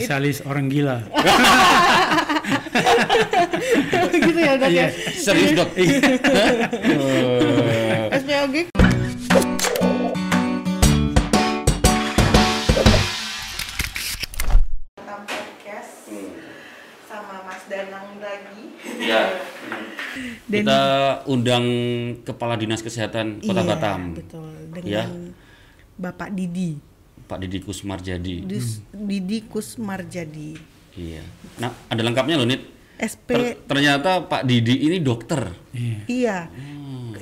spesialis orang gila. gitu ya dok ya. Serius dok? Hah? SPOG podcast sama Mas Danang lagi. Iya. Dan- Kita undang Kepala Dinas Kesehatan Kota Iya, Batam, Betul. Dengan Ya. Bapak Didi. Pak Didi Kusmarjadi. Dus- Didi Kusmarjadi. Iya. Nah, ada lengkapnya loh, Nit. SP Ter- ternyata Pak Didi ini dokter. Iya. iya.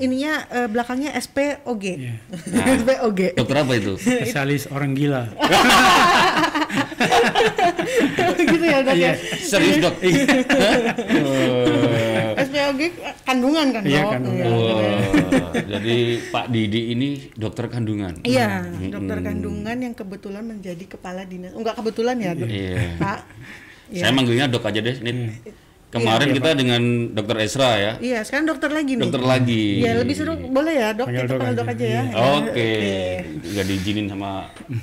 Ininya eh, belakangnya SPOG. Iya. SPOG. Dokter apa itu? Spesialis orang gila. gitu ya dok ya. Serius dok? SPOG kandungan kan Iya, dok. kandungan. Iya. Wah, jadi Pak Didi ini dokter kandungan. Iya, dokter kandungan yang kebetulan menjadi kepala dinas. Enggak kebetulan ya, Dok. Iya. Pak. Iya. Saya manggilnya dok aja deh, Nit. Kemarin kita dengan dokter Esra ya, Iya, sekarang dokter lagi nih. dokter lagi. Iya, lebih seru boleh ya, Dok. Panggil Kita dok panggil aja. dok aja ya. Oke, nggak diizinin sama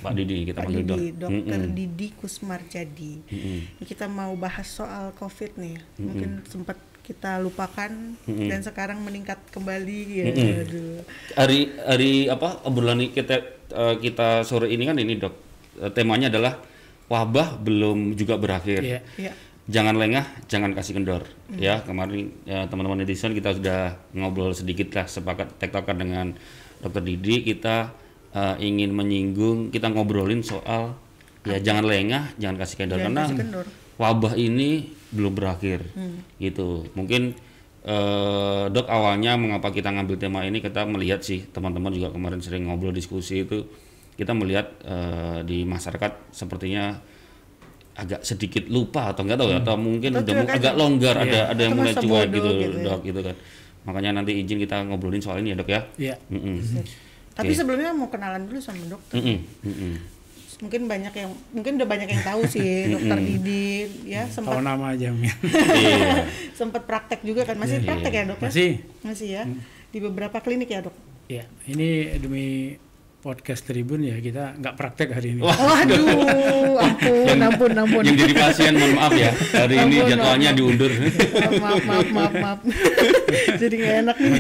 Pak Didi kita Pak panggil dok. Didi, dokter Mm-mm. Didi Kusmarjadi. Mm-mm. Ini Kita mau bahas soal COVID nih. Mungkin sempat kita lupakan dan sekarang meningkat kembali ya. Aduh. Hari hari apa obrolan ini kita eh, kita sore ini kan ini dok Eh, temanya adalah wabah belum juga berakhir. Iya. Iya. Jangan lengah, jangan kasih kendor. Ya kemarin ya, teman-teman netizen kita sudah ngobrol sedikit lah sepakat tektokan dengan dokter Didi kita eh, ingin menyinggung kita ngobrolin soal ya jangan lengah, jangan kasih kendor Jangan karena kasih kendor. Wabah ini belum berakhir gitu mungkin eh, dok awalnya mengapa kita ngambil tema ini kita melihat sih teman-teman juga kemarin sering ngobrol diskusi itu kita melihat eh, di masyarakat sepertinya agak sedikit lupa atau enggak tahu ya atau mungkin udah aja. agak longgar ada ada yang mulai cuek gitu, gitu ya. dok gitu kan makanya nanti izin kita ngobrolin soal ini ya dok ya Iya. Mm-mm. Tapi sebelumnya mau kenalan dulu sama dokter. Mm-mm. Mm-mm. Mungkin banyak yang mungkin udah banyak yang tahu sih dokter Didi ya Tahu sempat nama aja. Iya. sempat praktek juga kan masih praktek ya dok ya? Masih. masih ya di beberapa klinik ya dok Iya. Ini demi podcast Tribun ya kita nggak praktek hari ini. waduh ampun ampun ampun yang jadi pasien mohon maaf ya hari ini Ampun, jadwalnya ampun. diundur maaf maaf maaf maaf jadi nggak enak nih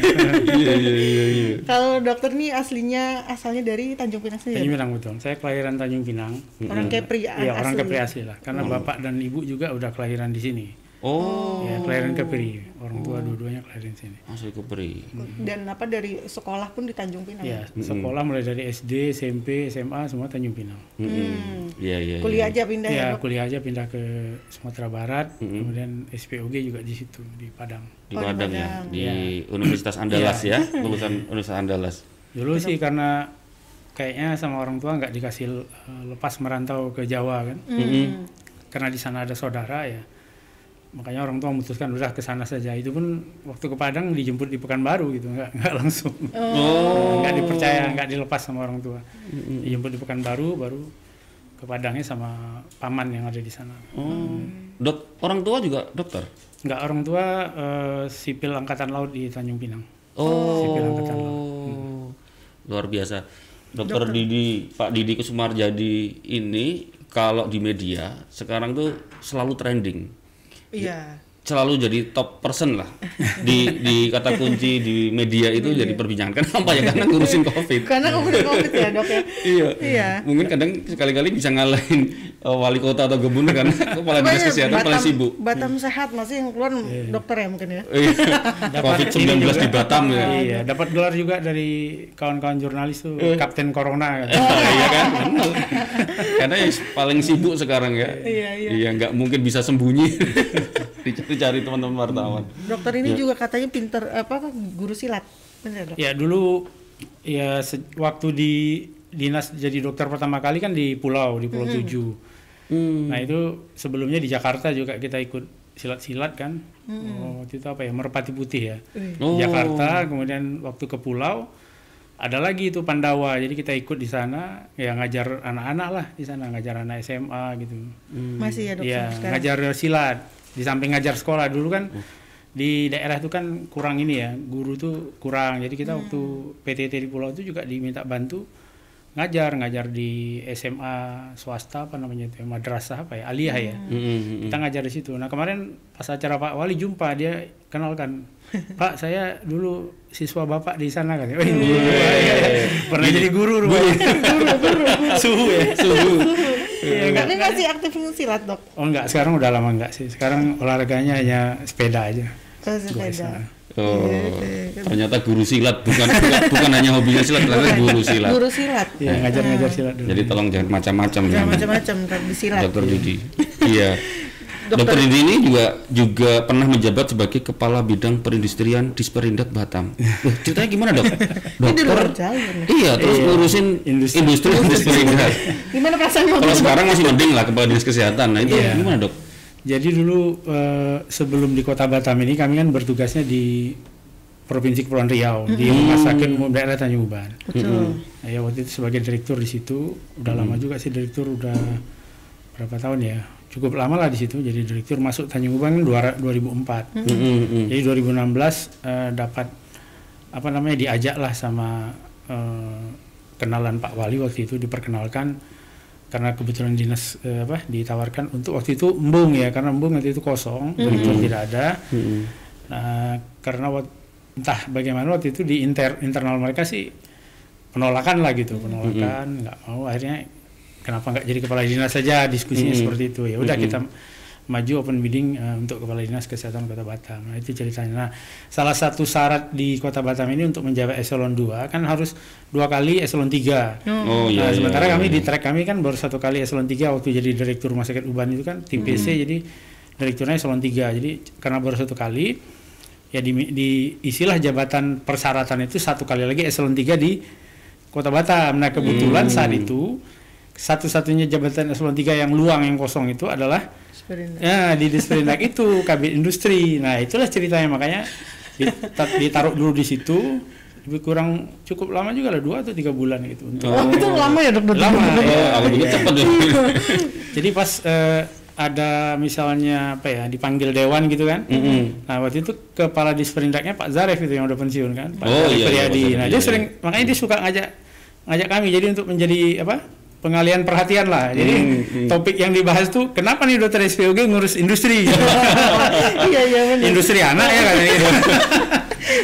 iya iya iya iya kalau dokter nih aslinya asalnya dari Tanjung Pinang Tanjung sendiri Pinang betul. Saya kelahiran Tanjung Pinang. orang Kepri Iya orang. Kepri asli lah. Karena bapak dan ibu juga udah kelahiran di sini. Oh Ya kelahiran Kepri. Orang tua dua-duanya kelahiran di sini. masuk ke peri dan apa dari sekolah pun di Tanjung Pinang Ya sekolah mulai dari SD, SMP, SMA semua Tanjung Pinang. Hmm. iya iya kuliah aja pindah ya Ya kuliah aja pindah ke Sumatera Barat, kemudian SPOG juga di situ di Padang. di Oh, Padang ya Padang. di Universitas Andalas ya lulusan Universitas Andalas Dulu sih karena kayaknya sama orang tua nggak dikasih eh, lepas merantau ke Jawa kan, Hmm. karena di sana ada saudara ya. Makanya orang tua memutuskan udah ke sana saja. Itu pun waktu ke Padang dijemput di Pekanbaru gitu, nggak nggak langsung. oh nggak dipercaya, nggak dilepas sama orang tua. Dijemput di Pekanbaru, baru ke Padangnya sama paman yang ada di sana. oh dok orang tua juga dokter Nggak orang tua eh, sipil angkatan laut di Tanjung Pinang. Sipil angkatan laut. oh luar biasa dokter Didi Pak Didi Kusumarjadi ini kalau di media sekarang tuh selalu trending iya selalu jadi top person lah. Di di kata kunci di media itu jadi perbincangan. Kenapa ya? Karena ngurusin covid. Karena udah covid ya dok ya? Iya. Iya. Mungkin kadang sekali-kali bisa ngalahin uh, wali kota atau gubernur karena kepala dinas kesehatan paling sibuk. Batam sehat masih yang keluar dokter ya mungkin ya? Iya. covid 19 ini juga. di Batam ya. Iya, dapat gelar juga dari kawan-kawan jurnalis tuh Kapten Corona. Kan. iya kan? Benar. karena yang paling sibuk sekarang ya. Iya, iya. iya nggak mungkin bisa sembunyi dicari teman-teman wartawan dokter ini juga katanya pinter apa guru silat bener dok Ya dulu ya se- waktu di dinas jadi dokter pertama kali kan di pulau di Pulau Tujuh. Hmm. Nah itu sebelumnya di Jakarta juga kita ikut silat-silat kan. Oh, waktu itu apa ya Merpati Putih ya. Oh. Di Jakarta kemudian waktu ke pulau ada lagi itu Pandawa jadi kita ikut di sana ya ngajar anak-anak lah di sana ngajar anak SMA gitu. masih ya dok Iya, sampai sekarang ngajar silat. Di samping ngajar sekolah dulu kan di daerah itu kan kurang ini ya, guru tuh kurang. Jadi kita waktu PTT di pulau itu juga diminta bantu ngajar ngajar di SMA swasta apa namanya itu madrasah apa ya aliyah ya. Mm, mm, mm. kita ngajar di situ. Nah kemarin pas acara Pak Wali jumpa dia kenalkan Pak saya dulu siswa bapak di sana kan oh, guru pernah jadi guru rupanya suhu ya Suhu. Iya, Tapi masih aktif silat dok. oh enggak sekarang udah lama enggak sih sekarang olahraganya hanya sepeda aja Ke sepeda. Oh, ternyata guru silat bukan bukan, bukan hanya hobinya silat, ternyata guru silat. Guru silat. ya ngajar-ngajar silat dulu Jadi tolong jangan macam-macam Jangan ya. macam-macam kan di silat. Dokter Didi. Iya. Dokter ini juga juga pernah menjabat sebagai kepala bidang perindustrian di Sperindak Batam. Loh, ceritanya gimana, Dok? Dokter. Iya, terus ngurusin Industri. industri, di Sperindak. Gimana perasaan? Kalau sekarang masih mending lah kepala dinas kesehatan. Nah, itu Iya. gimana, Dok? Jadi dulu eh, sebelum di Kota Batam ini kami kan bertugasnya di Provinsi Kepulauan Riau di Rumah Sakit Umum Daerah Tanjung Uban. Betul. Nah, ya waktu itu sebagai direktur di situ udah lama juga sih direktur udah berapa tahun ya cukup lama lah di situ. Jadi direktur masuk Tanjung Uban kan dua- 2004 Mm, mm, mm. jadi 2016 eh, dapat apa namanya diajak lah sama eh, kenalan Pak Wali waktu itu diperkenalkan. Karena kebetulan dinas eh, apa ditawarkan untuk waktu itu embung ya karena embung waktu itu kosong direktur tidak ada. Mm, Nah, karena entah bagaimana waktu itu di inter internal mereka sih penolakan lah gitu, penolakan nggak mau. Akhirnya kenapa nggak jadi kepala dinas saja diskusinya Mm-mm. seperti itu ya udah Mm-mm. kita maju open bidding eh, untuk kepala dinas kesehatan kota Batam. Nah, itu ceritanya. Nah, salah satu syarat di kota Batam ini untuk menjabat eselon 2 kan harus dua kali eselon 3. Oh iya. nah, iya, sementara iya, kami iya. di track kami kan baru satu kali eselon 3 waktu jadi direktur rumah sakit Uban itu kan tim PC jadi direkturnya eselon 3. Jadi karena baru satu kali ya di, di isilah jabatan persyaratan itu satu kali lagi eselon 3 di Kota Batam. Nah, kebetulan saat itu satu-satunya jabatan eselon 3 yang luang yang kosong itu adalah ya di Disperindak itu kabin industri. Nah, itulah ceritanya makanya ditaruh dulu di situ lebih kurang cukup lama juga lah dua atau tiga bulan gitu untuk Oh, itu lama ya dok? lama ya. kalau begitu cepet ya. Jadi pas eh, ada misalnya apa ya dipanggil dewan gitu kan. Mm-mm. Nah waktu itu kepala disperindaknya Pak Zaref itu yang udah pensiun kan, Pak Oh, Zaref iya, iya, nah iya, dia iya. sering makanya dia suka ngajak ngajak kami jadi untuk menjadi apa pengalian perhatian lah. Jadi Hmm, topik yang dibahas tuh kenapa nih dokter SPOG ngurus industri? Iya iya benar. industri anak ya kan? gitu.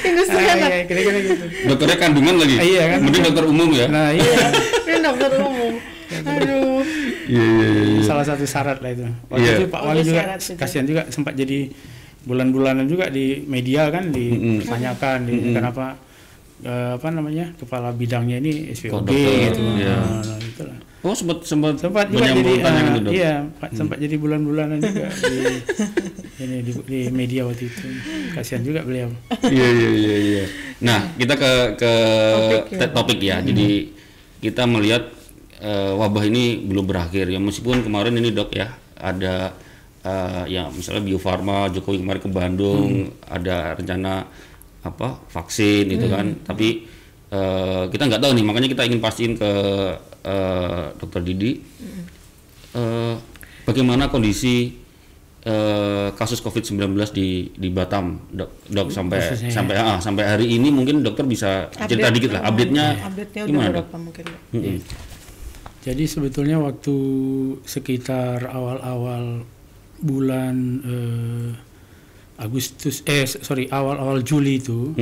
Industri Ah, anak. iya, kira-kira gitu. Dokternya kandungan lagi. Ah, iya kan? Mending dokter umum ya. Nah iya Ini dokter umum. Aduh. Iya iya iya. salah satu syarat lah itu. Waktu Iya. itu Pak Wali juga kasihan juga sempat jadi bulan-bulanan juga di media kan dipertanyakan di, kenapa eh, apa namanya kepala bidangnya ini dokter, gitu. iya. Nah, nah, itulah. Oh sempat sempat Sempat juga jadi dok. iya Pak, sempat jadi bulan-bulanan juga di ini di, di media waktu itu. Kasihan juga beliau. Iya iya iya iya. Nah kita ke ke Topik ya. topik ya. Jadi kita melihat eh, wabah ini belum berakhir ya meskipun kemarin ini dok ya ada eh, ya misalnya Bio Farma Jokowi kemarin ke Bandung ada rencana apa vaksin gitu kan. Tapi eh, kita nggak tahu nih makanya kita ingin pastiin ke eh, Dokter Didi eh, bagaimana kondisi eh, kasus COVID-19 di di Batam, dok, dok sampai Khususnya ya. sampai ah, sampai hari ini mungkin dokter bisa cerita Update, dikit lah, update-nya Update-nya udah gimana dok? berapa mungkin? Dok? Mm-mm. Jadi sebetulnya waktu sekitar awal-awal bulan eh, Agustus eh sorry awal-awal Juli itu.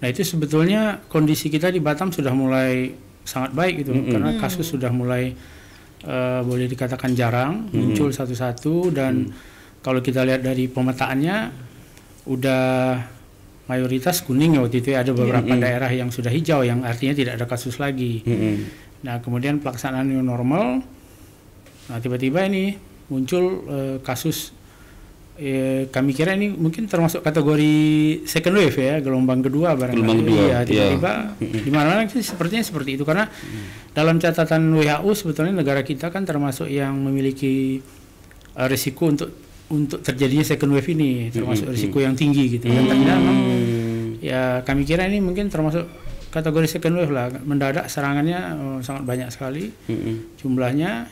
Nah, itu sebetulnya kondisi kita di Batam sudah mulai sangat baik gitu karena kasus sudah mulai eh, boleh dikatakan jarang muncul satu-satu dan kalau kita lihat dari pemetaannya udah mayoritas kuning ya waktu itu ya. ada beberapa daerah yang sudah hijau yang artinya tidak ada kasus lagi. Mm-mm. Nah, kemudian pelaksanaan new normal. Nah, tiba-tiba ini muncul eh, kasus eh, kami kira ini mungkin termasuk kategori second wave ya, gelombang kedua barangkali. Gelombang kedua, iya. tiba-tiba di mana-mana sih sepertinya seperti itu karena dalam catatan WHO sebetulnya negara kita kan termasuk yang memiliki eh, risiko untuk untuk terjadinya second wave ini, termasuk risiko yang tinggi gitu. Dan ternyata memang ya kami kira ini mungkin termasuk kategori second wave lah mendadak serangannya eh, sangat banyak sekali Mm-mm. jumlahnya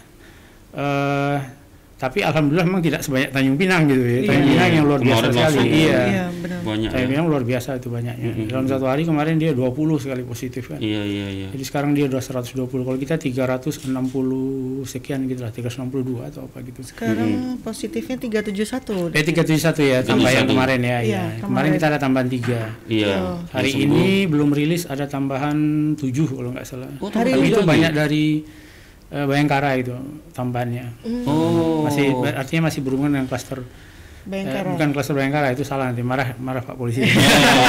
eh tapi alhamdulillah memang tidak sebanyak Tanjung Pinang gitu ya. Tanjung Pinang yang luar biasa Kemarin sekali. langsung Iya. Iya, benar. banyak Tanjung ya. Pinang luar biasa itu banyaknya. Dalam satu hari kemarin dia 20 sekali positif kan. Iya iya iya. Jadi sekarang dia udah 120. Kalau kita 360 sekian gitu lah, 362 atau apa gitu. Sekarang positifnya 371. Eh 371 ya tambah yang 371. kemarin ya. Iya, iya. Kemarin kemarin. kita ada tambahan 3. Iya. Hari Ya, sembuh. ini belum rilis ada tambahan 7 kalau nggak salah. Oh, Hari Tapi ini itu banyak dari eh, Bayangkara itu tambahannya. Oh. Masih artinya masih berhubungan dengan klaster eh, Bayangkara. bukan klaster Bayangkara itu salah nanti marah marah Pak polisi.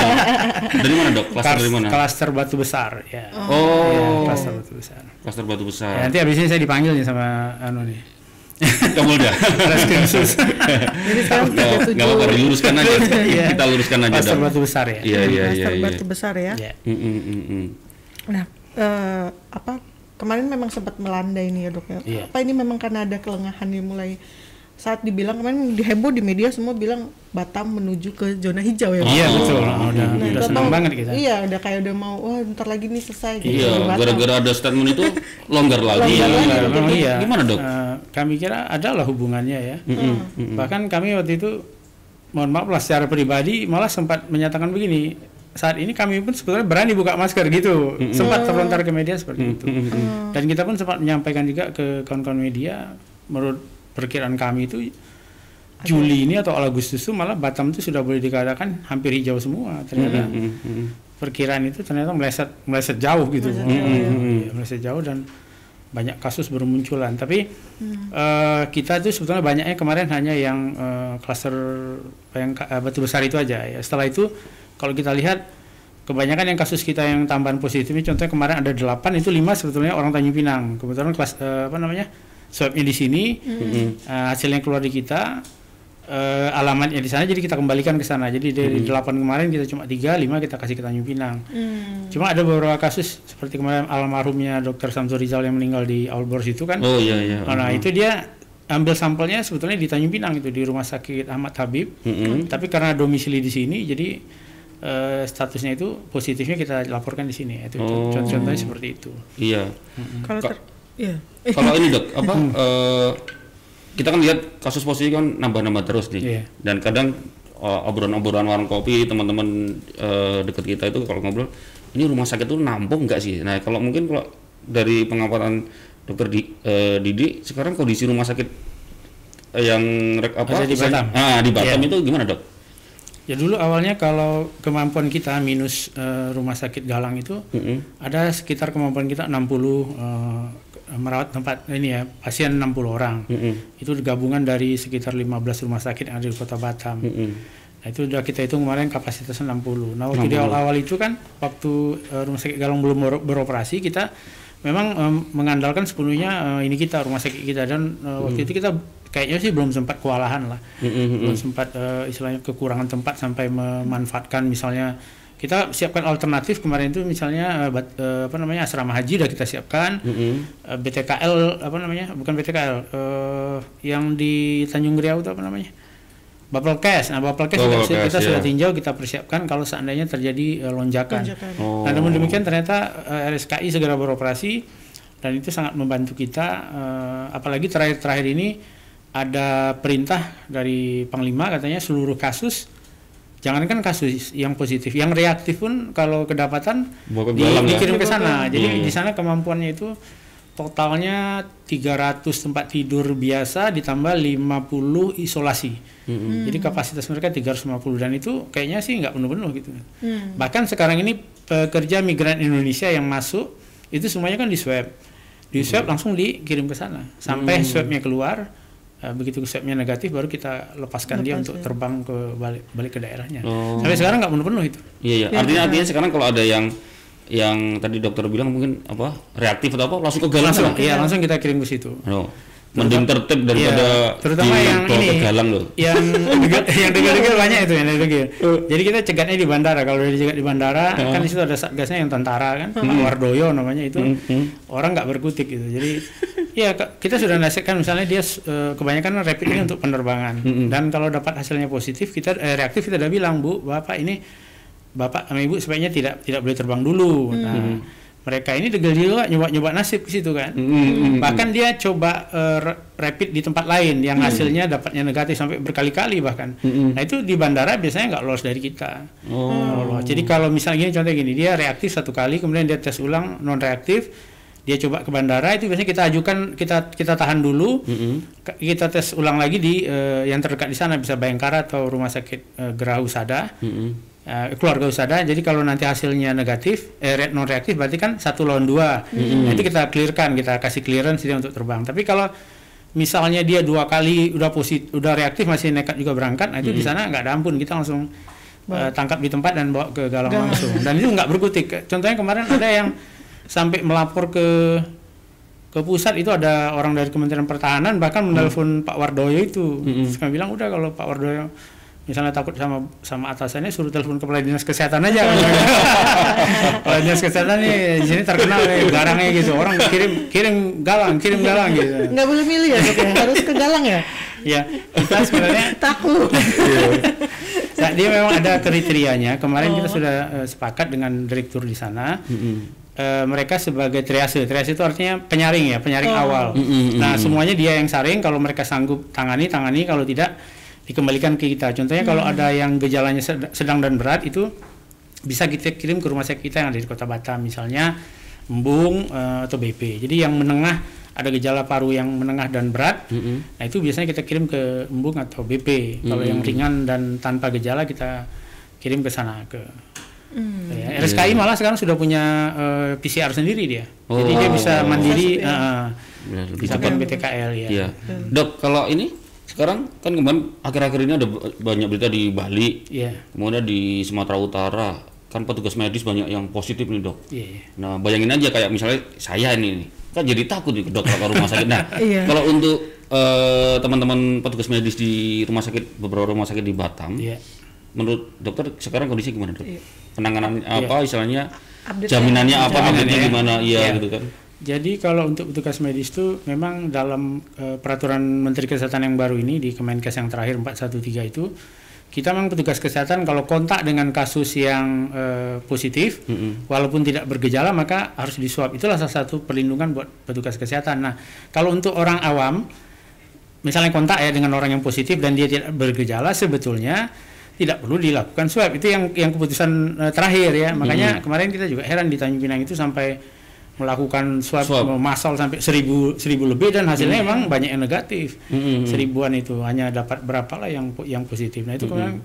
dari mana dok? Klaster dari mana? Klaster batu besar ya. Ya, Oh. klaster batu besar. Klaster batu Ya, besar. nanti habis ini saya dipanggil nih sama anu nih. Reskrim Sus. Jadi sekarang Nggak 37 nggak apa-apa diluruskan aja. Iya. Kita luruskan aja Klaster batu besar ya. Iya iya iya. klaster iya. batu besar ya. Ya. Mm, mm, mm, mm. Nah, eh, apa kemarin memang sempat melanda ini ya dok ya. Iya. Apa ini memang karena ada kelengahan yang mulai saat dibilang kemarin diheboh di media semua bilang Batam menuju ke zona hijau ya. Iya betul. Oh, udah Nah, udah itu senang banget kita. Iya, udah kayak udah mau wah ntar lagi nih selesai gitu Iya, gara-gara ada statement itu longgar lagi. Iya, Longgar memang, lagi. memang iya. Gimana, Dok? Eh, kami kira adalah hubungannya ya. Mm-mm. Bahkan kami waktu itu, mohon maaf lah secara pribadi malah sempat menyatakan begini. Saat ini kami pun sebetulnya berani buka masker gitu. Sempat terlontar ke media seperti itu. Dan kita pun sempat menyampaikan juga ke kawan-kawan media, menurut perkiraan kami itu Juli ini atau Agustus itu malah Batam itu sudah boleh dikatakan hampir hijau semua. Ternyata Mm, mm. perkiraan itu ternyata meleset meleset jauh gitu Meleset jauh, iya, meleset jauh dan banyak kasus bermunculan tapi Hmm. eh, kita itu sebetulnya banyaknya kemarin hanya yang eh, klaster yang ka- eh, batu besar itu aja ya setelah itu kalau kita lihat kebanyakan yang kasus kita yang tambahan positifnya contohnya kemarin ada 8 itu 5 sebetulnya orang Tanjung Pinang kebetulan kelas eh, apa namanya swabnya di sini Mm-mm. eh, hasilnya keluar di kita eh, alamatnya di sana jadi kita kembalikan ke sana jadi dari 8 kemarin kita cuma 3 5 kita kasih ke Tanjung Pinang Hmm. Cuma ada beberapa kasus seperti kemarin almarhumnya Dr. Samsul Rizal yang meninggal di Aalborz itu kan. Oh iya iya. Nah, itu dia ambil sampelnya sebetulnya di Tanjung Pinang itu di Rumah Sakit Ahmad Habib. Mm-mm. Tapi karena domisili di sini jadi eh, statusnya itu positifnya kita laporkan di sini. Itu Oh. contoh-contohnya seperti itu. Iya. Kalau Ka- ter iya. Kalau ini dok, apa? eh, kita kan lihat kasus positif kan nambah-nambah terus nih. Iya. Dan kadang eh, obrolan-obrolan warung kopi teman-teman eh, deket kita itu kalau ngobrol, ini rumah sakit tuh nampung nggak sih? Nah kalau mungkin kalau dari pengamatan dokter di, eh, Didi, sekarang kondisi rumah sakit yang rek apa? Ada di Batam. Ah di Batam Iya. itu gimana dok? Ya dulu awalnya kalau kemampuan kita minus eh, rumah sakit Galang itu Mm-mm. ada sekitar kemampuan kita 60 eh, merawat tempat ini ya pasien 60 orang. Mm-mm. Itu gabungan dari sekitar 15 rumah sakit yang ada di Kota Batam. Mm-mm. Nah, itu udah kita hitung kemarin kapasitasnya 60. Nah, waktu di 60. awal-awal itu kan waktu eh, rumah sakit Galang belum ber- beroperasi, kita memang em, mengandalkan sepenuhnya eh, ini kita rumah sakit kita dan eh, waktu itu kita kayaknya sih belum sempat kewalahan lah. Mm-mm. Belum sempat eh, istilahnya kekurangan tempat sampai memanfaatkan misalnya kita siapkan alternatif kemarin itu misalnya eh, bat- eh, apa namanya asrama haji udah kita siapkan Mm-mm. Eh, BTKL apa namanya bukan BTKL eh, yang di Tanjung Riau itu apa namanya Bapelkes nah Bapelkes Oh, Bapelkes, kita sudah ya. tinjau kita persiapkan kalau seandainya terjadi eh, lonjakan. Lonjakan. Oh. Nah namun demikian ternyata eh, RSKI segera beroperasi dan itu sangat membantu kita eh, apalagi terakhir-terakhir ini ada perintah dari Panglima katanya seluruh kasus jangankan kasus yang positif yang reaktif pun kalau kedapatan di- ya? dikirim ke sana. Jadi Iya, iya. di sana kemampuannya itu totalnya 300 tempat tidur biasa ditambah 50 isolasi. Mm-mm. Jadi kapasitas mereka 350 dan itu kayaknya sih nggak penuh-penuh gitu. Hmm. Bahkan sekarang ini pekerja migran Indonesia yang masuk itu semuanya kan di swab. Di swab langsung dikirim ke sana. Sampai swabnya keluar begitu swabnya negatif baru kita lepaskan dia Lepas, untuk ya. terbang ke balik balik ke daerahnya. Oh. Sampai sekarang nggak penuh-penuh itu. Iya, iya. Ya, Artinya benar. artinya sekarang kalau ada yang yang tadi dokter bilang mungkin apa reaktif atau apa langsung ke galang Langsung, iya langsung kita kirim ke situ. Oh, mending tertib daripada Iya, terutama yang ini. ke galang loh. yang yang degil-degil banyak itu yang degil. Jadi kita cegatnya di bandara. Kalau udah dicegat di bandara, kan di situ ada satgasnya yang tentara kan, Pak Wardoyo namanya itu. Hmm. Orang nggak berkutik gitu. Jadi ya ke- kita sudah nasihatkan misalnya dia eh, kebanyakan rapid ini untuk penerbangan. Dan kalau dapat hasilnya positif, kita eh, reaktif kita udah bilang, "Bu, Bapak ini Bapak sama Ibu sebaiknya tidak tidak boleh terbang dulu." Nah, mereka ini degil juga nyoba-nyoba nasib ke situ kan. Bahkan dia coba ra- rapid di tempat lain yang hasilnya dapatnya negatif sampai berkali-kali bahkan. Nah itu di bandara biasanya nggak lolos dari kita. Oh. Lolos. Jadi kalau misalnya gini contoh gini dia reaktif satu kali kemudian dia tes ulang non reaktif dia coba ke bandara itu biasanya kita ajukan kita kita tahan dulu. Mm-mm. Ka- kita tes ulang lagi di eh, yang terdekat di sana bisa Bayangkara atau rumah sakit eh, Geraha Usada. Mm-mm. eh, keluarga Usada. Jadi kalau nanti hasilnya negatif eh non reaktif berarti kan satu lawan dua. Nah, itu kita clearkan kita kasih clearance dia untuk terbang. Tapi kalau misalnya dia dua kali udah positif udah reaktif masih nekat juga berangkat nah itu di sana nggak ada ampun. Kita langsung eh, tangkap di tempat dan bawa ke galang Galang. langsung. Dan itu nggak berkutik. Contohnya kemarin ada yang sampai melapor ke ke pusat itu ada orang dari Kementerian Pertahanan bahkan menelpon Pak Wardoyo itu. Terus kami bilang udah kalau Pak Wardoyo misalnya takut sama sama atasannya suruh telepon kepala dinas kesehatan aja kepala dinas kesehatan nih di sini terkenal nih garangnya gitu orang kirim kirim galang kirim galang gitu Nggak boleh milih ya ya, harus ke Galang ya. ya kita sebenarnya Takut. Nah, dia memang ada kriterianya. Kemarin kita Oh. sudah eh, sepakat dengan direktur di sana. Mm-mm. Eh, mereka sebagai triase. Triase itu artinya penyaring ya, penyaring Oh. awal. Mm-mm, Nah, mm-mm. semuanya dia yang saring. Kalau mereka sanggup tangani, tangani. Kalau tidak, dikembalikan ke kita. Contohnya kalau ada yang gejalanya sed- sedang dan berat itu bisa kita kirim ke rumah sakit kita yang ada di Kota Batam, misalnya embung eh, atau BP. Jadi yang menengah ada gejala paru yang menengah dan berat, Mm-mm. Nah itu biasanya kita kirim ke embung atau BP. Kalau yang ringan dan tanpa gejala kita kirim ke sana ke. Hmm. Ya, RSKI malah sekarang sudah punya eh, PCR sendiri dia. Oh. Jadi dia bisa Oh. mandiri, ya. eh, Benar, lebih bisa kan BTKL ya. Iya. Dok, kalau ini sekarang kan kemarin akhir-akhir ini ada banyak berita di Bali, Iya, kemudian di Sumatera Utara, kan petugas medis banyak yang positif nih dok. iya. iya. Nah, bayangin aja kayak misalnya saya ini kan jadi takut nih dok kalau ke rumah sakit. Nah, Iya. kalau untuk eh, teman-teman petugas medis di rumah sakit beberapa rumah sakit di Batam, Iya. Menurut dokter sekarang kondisi gimana dok? Iya. Penanganan apa istilahnya? Update Jaminannya apa? Jaminannya ya. gimana? Iya Iya. gitu kan? Jadi kalau untuk petugas medis itu memang dalam eh, peraturan Menteri Kesehatan yang baru ini di Kemenkes yang terakhir 413 itu kita memang petugas kesehatan kalau kontak dengan kasus yang eh, positif Mm-mm. walaupun tidak bergejala maka harus diswab itulah salah satu perlindungan buat petugas kesehatan. Nah kalau untuk orang awam misalnya kontak ya dengan orang yang positif dan dia tidak bergejala sebetulnya tidak perlu dilakukan. Swab itu yang yang keputusan eh, terakhir ya. Makanya kemarin kita juga heran di Tanjung Pinang itu sampai melakukan swab, Swab. massal sampai seribu seribu lebih dan hasilnya memang banyak yang negatif. Mm-mm. seribuan itu hanya dapat berapa lah yang yang positif. Nah itu kemarin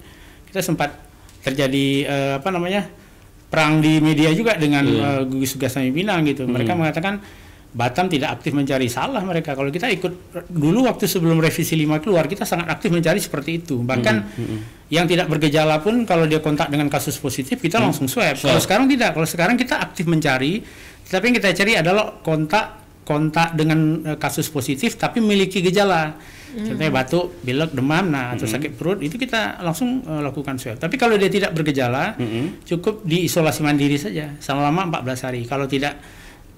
kita sempat terjadi eh, apa namanya perang di media juga dengan Iya. eh, gugus tugas Tanjung Pinang gitu. Mereka mengatakan Batam tidak aktif mencari salah mereka. Kalau kita ikut dulu waktu sebelum revisi 5 keluar kita sangat aktif mencari seperti itu. Bahkan yang tidak bergejala pun kalau dia kontak dengan kasus positif kita langsung swab. Swab. kalau sekarang tidak. Kalau sekarang kita aktif mencari tapi yang kita cari adalah kontak kontak dengan eh, kasus positif tapi memiliki gejala. Contohnya batuk pilek demam nah atau sakit perut itu kita langsung eh, lakukan swab. Tapi kalau dia tidak bergejala Mm-mm. cukup diisolasi mandiri saja selama 14 hari. Kalau tidak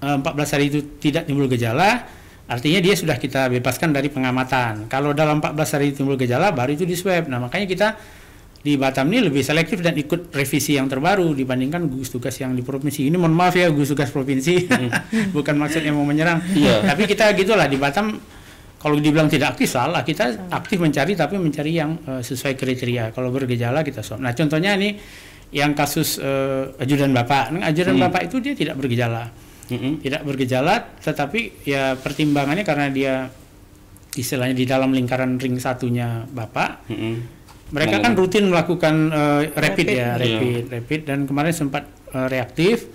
14 hari itu tidak timbul gejala artinya dia sudah kita bebaskan dari pengamatan kalau dalam 14 hari timbul gejala baru itu di swab nah makanya kita di Batam ini lebih selektif dan ikut revisi yang terbaru dibandingkan gugus tugas yang di provinsi. Ini mohon maaf ya gugus tugas provinsi, bukan maksudnya mau menyerang. Iya. Tapi kita gitulah di Batam kalau dibilang tidak aktif salah, kita aktif mencari tapi mencari yang eh, sesuai kriteria. Kalau bergejala kita swab. Nah contohnya ini yang kasus eh, ajudan bapak, Nah, ajudan Hmm. bapak itu dia tidak bergejala, Mm-mm. tidak bergejala, tetapi ya pertimbangannya karena dia istilahnya di dalam lingkaran ring satunya bapak, Mm-mm. mereka kan rutin melakukan eh, rapid, Rapid. ya, Iya. rapid, rapid dan kemarin sempat eh, reaktif.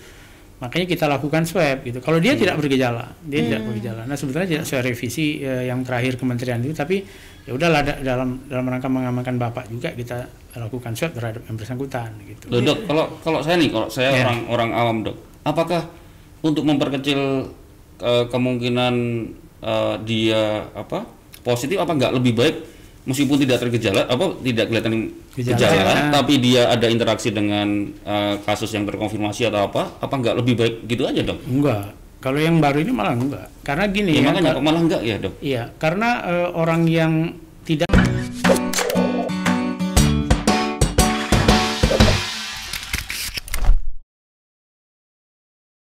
Makanya kita lakukan swab gitu. Kalau dia tidak bergejala, dia tidak bergejala. Nah, sebetulnya tidak sesuai revisi eh, yang terakhir kementerian itu, tapi ya udahlah da- dalam dalam rangka mengamankan Bapak juga kita lakukan swab terhadap yang bersangkutan gitu. Loh, dok, kalau kalau saya nih, kalau saya Ya. orang orang awam dok, apakah untuk memperkecil eh, kemungkinan eh, dia apa positif apa enggak lebih baik meskipun tidak tergejala apa tidak kelihatan Gejala. gejala, Ya. tapi dia ada interaksi dengan eh, kasus yang terkonfirmasi atau apa apa enggak lebih baik gitu aja dok? Enggak. Kalau yang baru ini malah enggak. Karena gini Ya, ya. makanya ka- kok malah enggak ya dok? Iya, karena eh, orang yang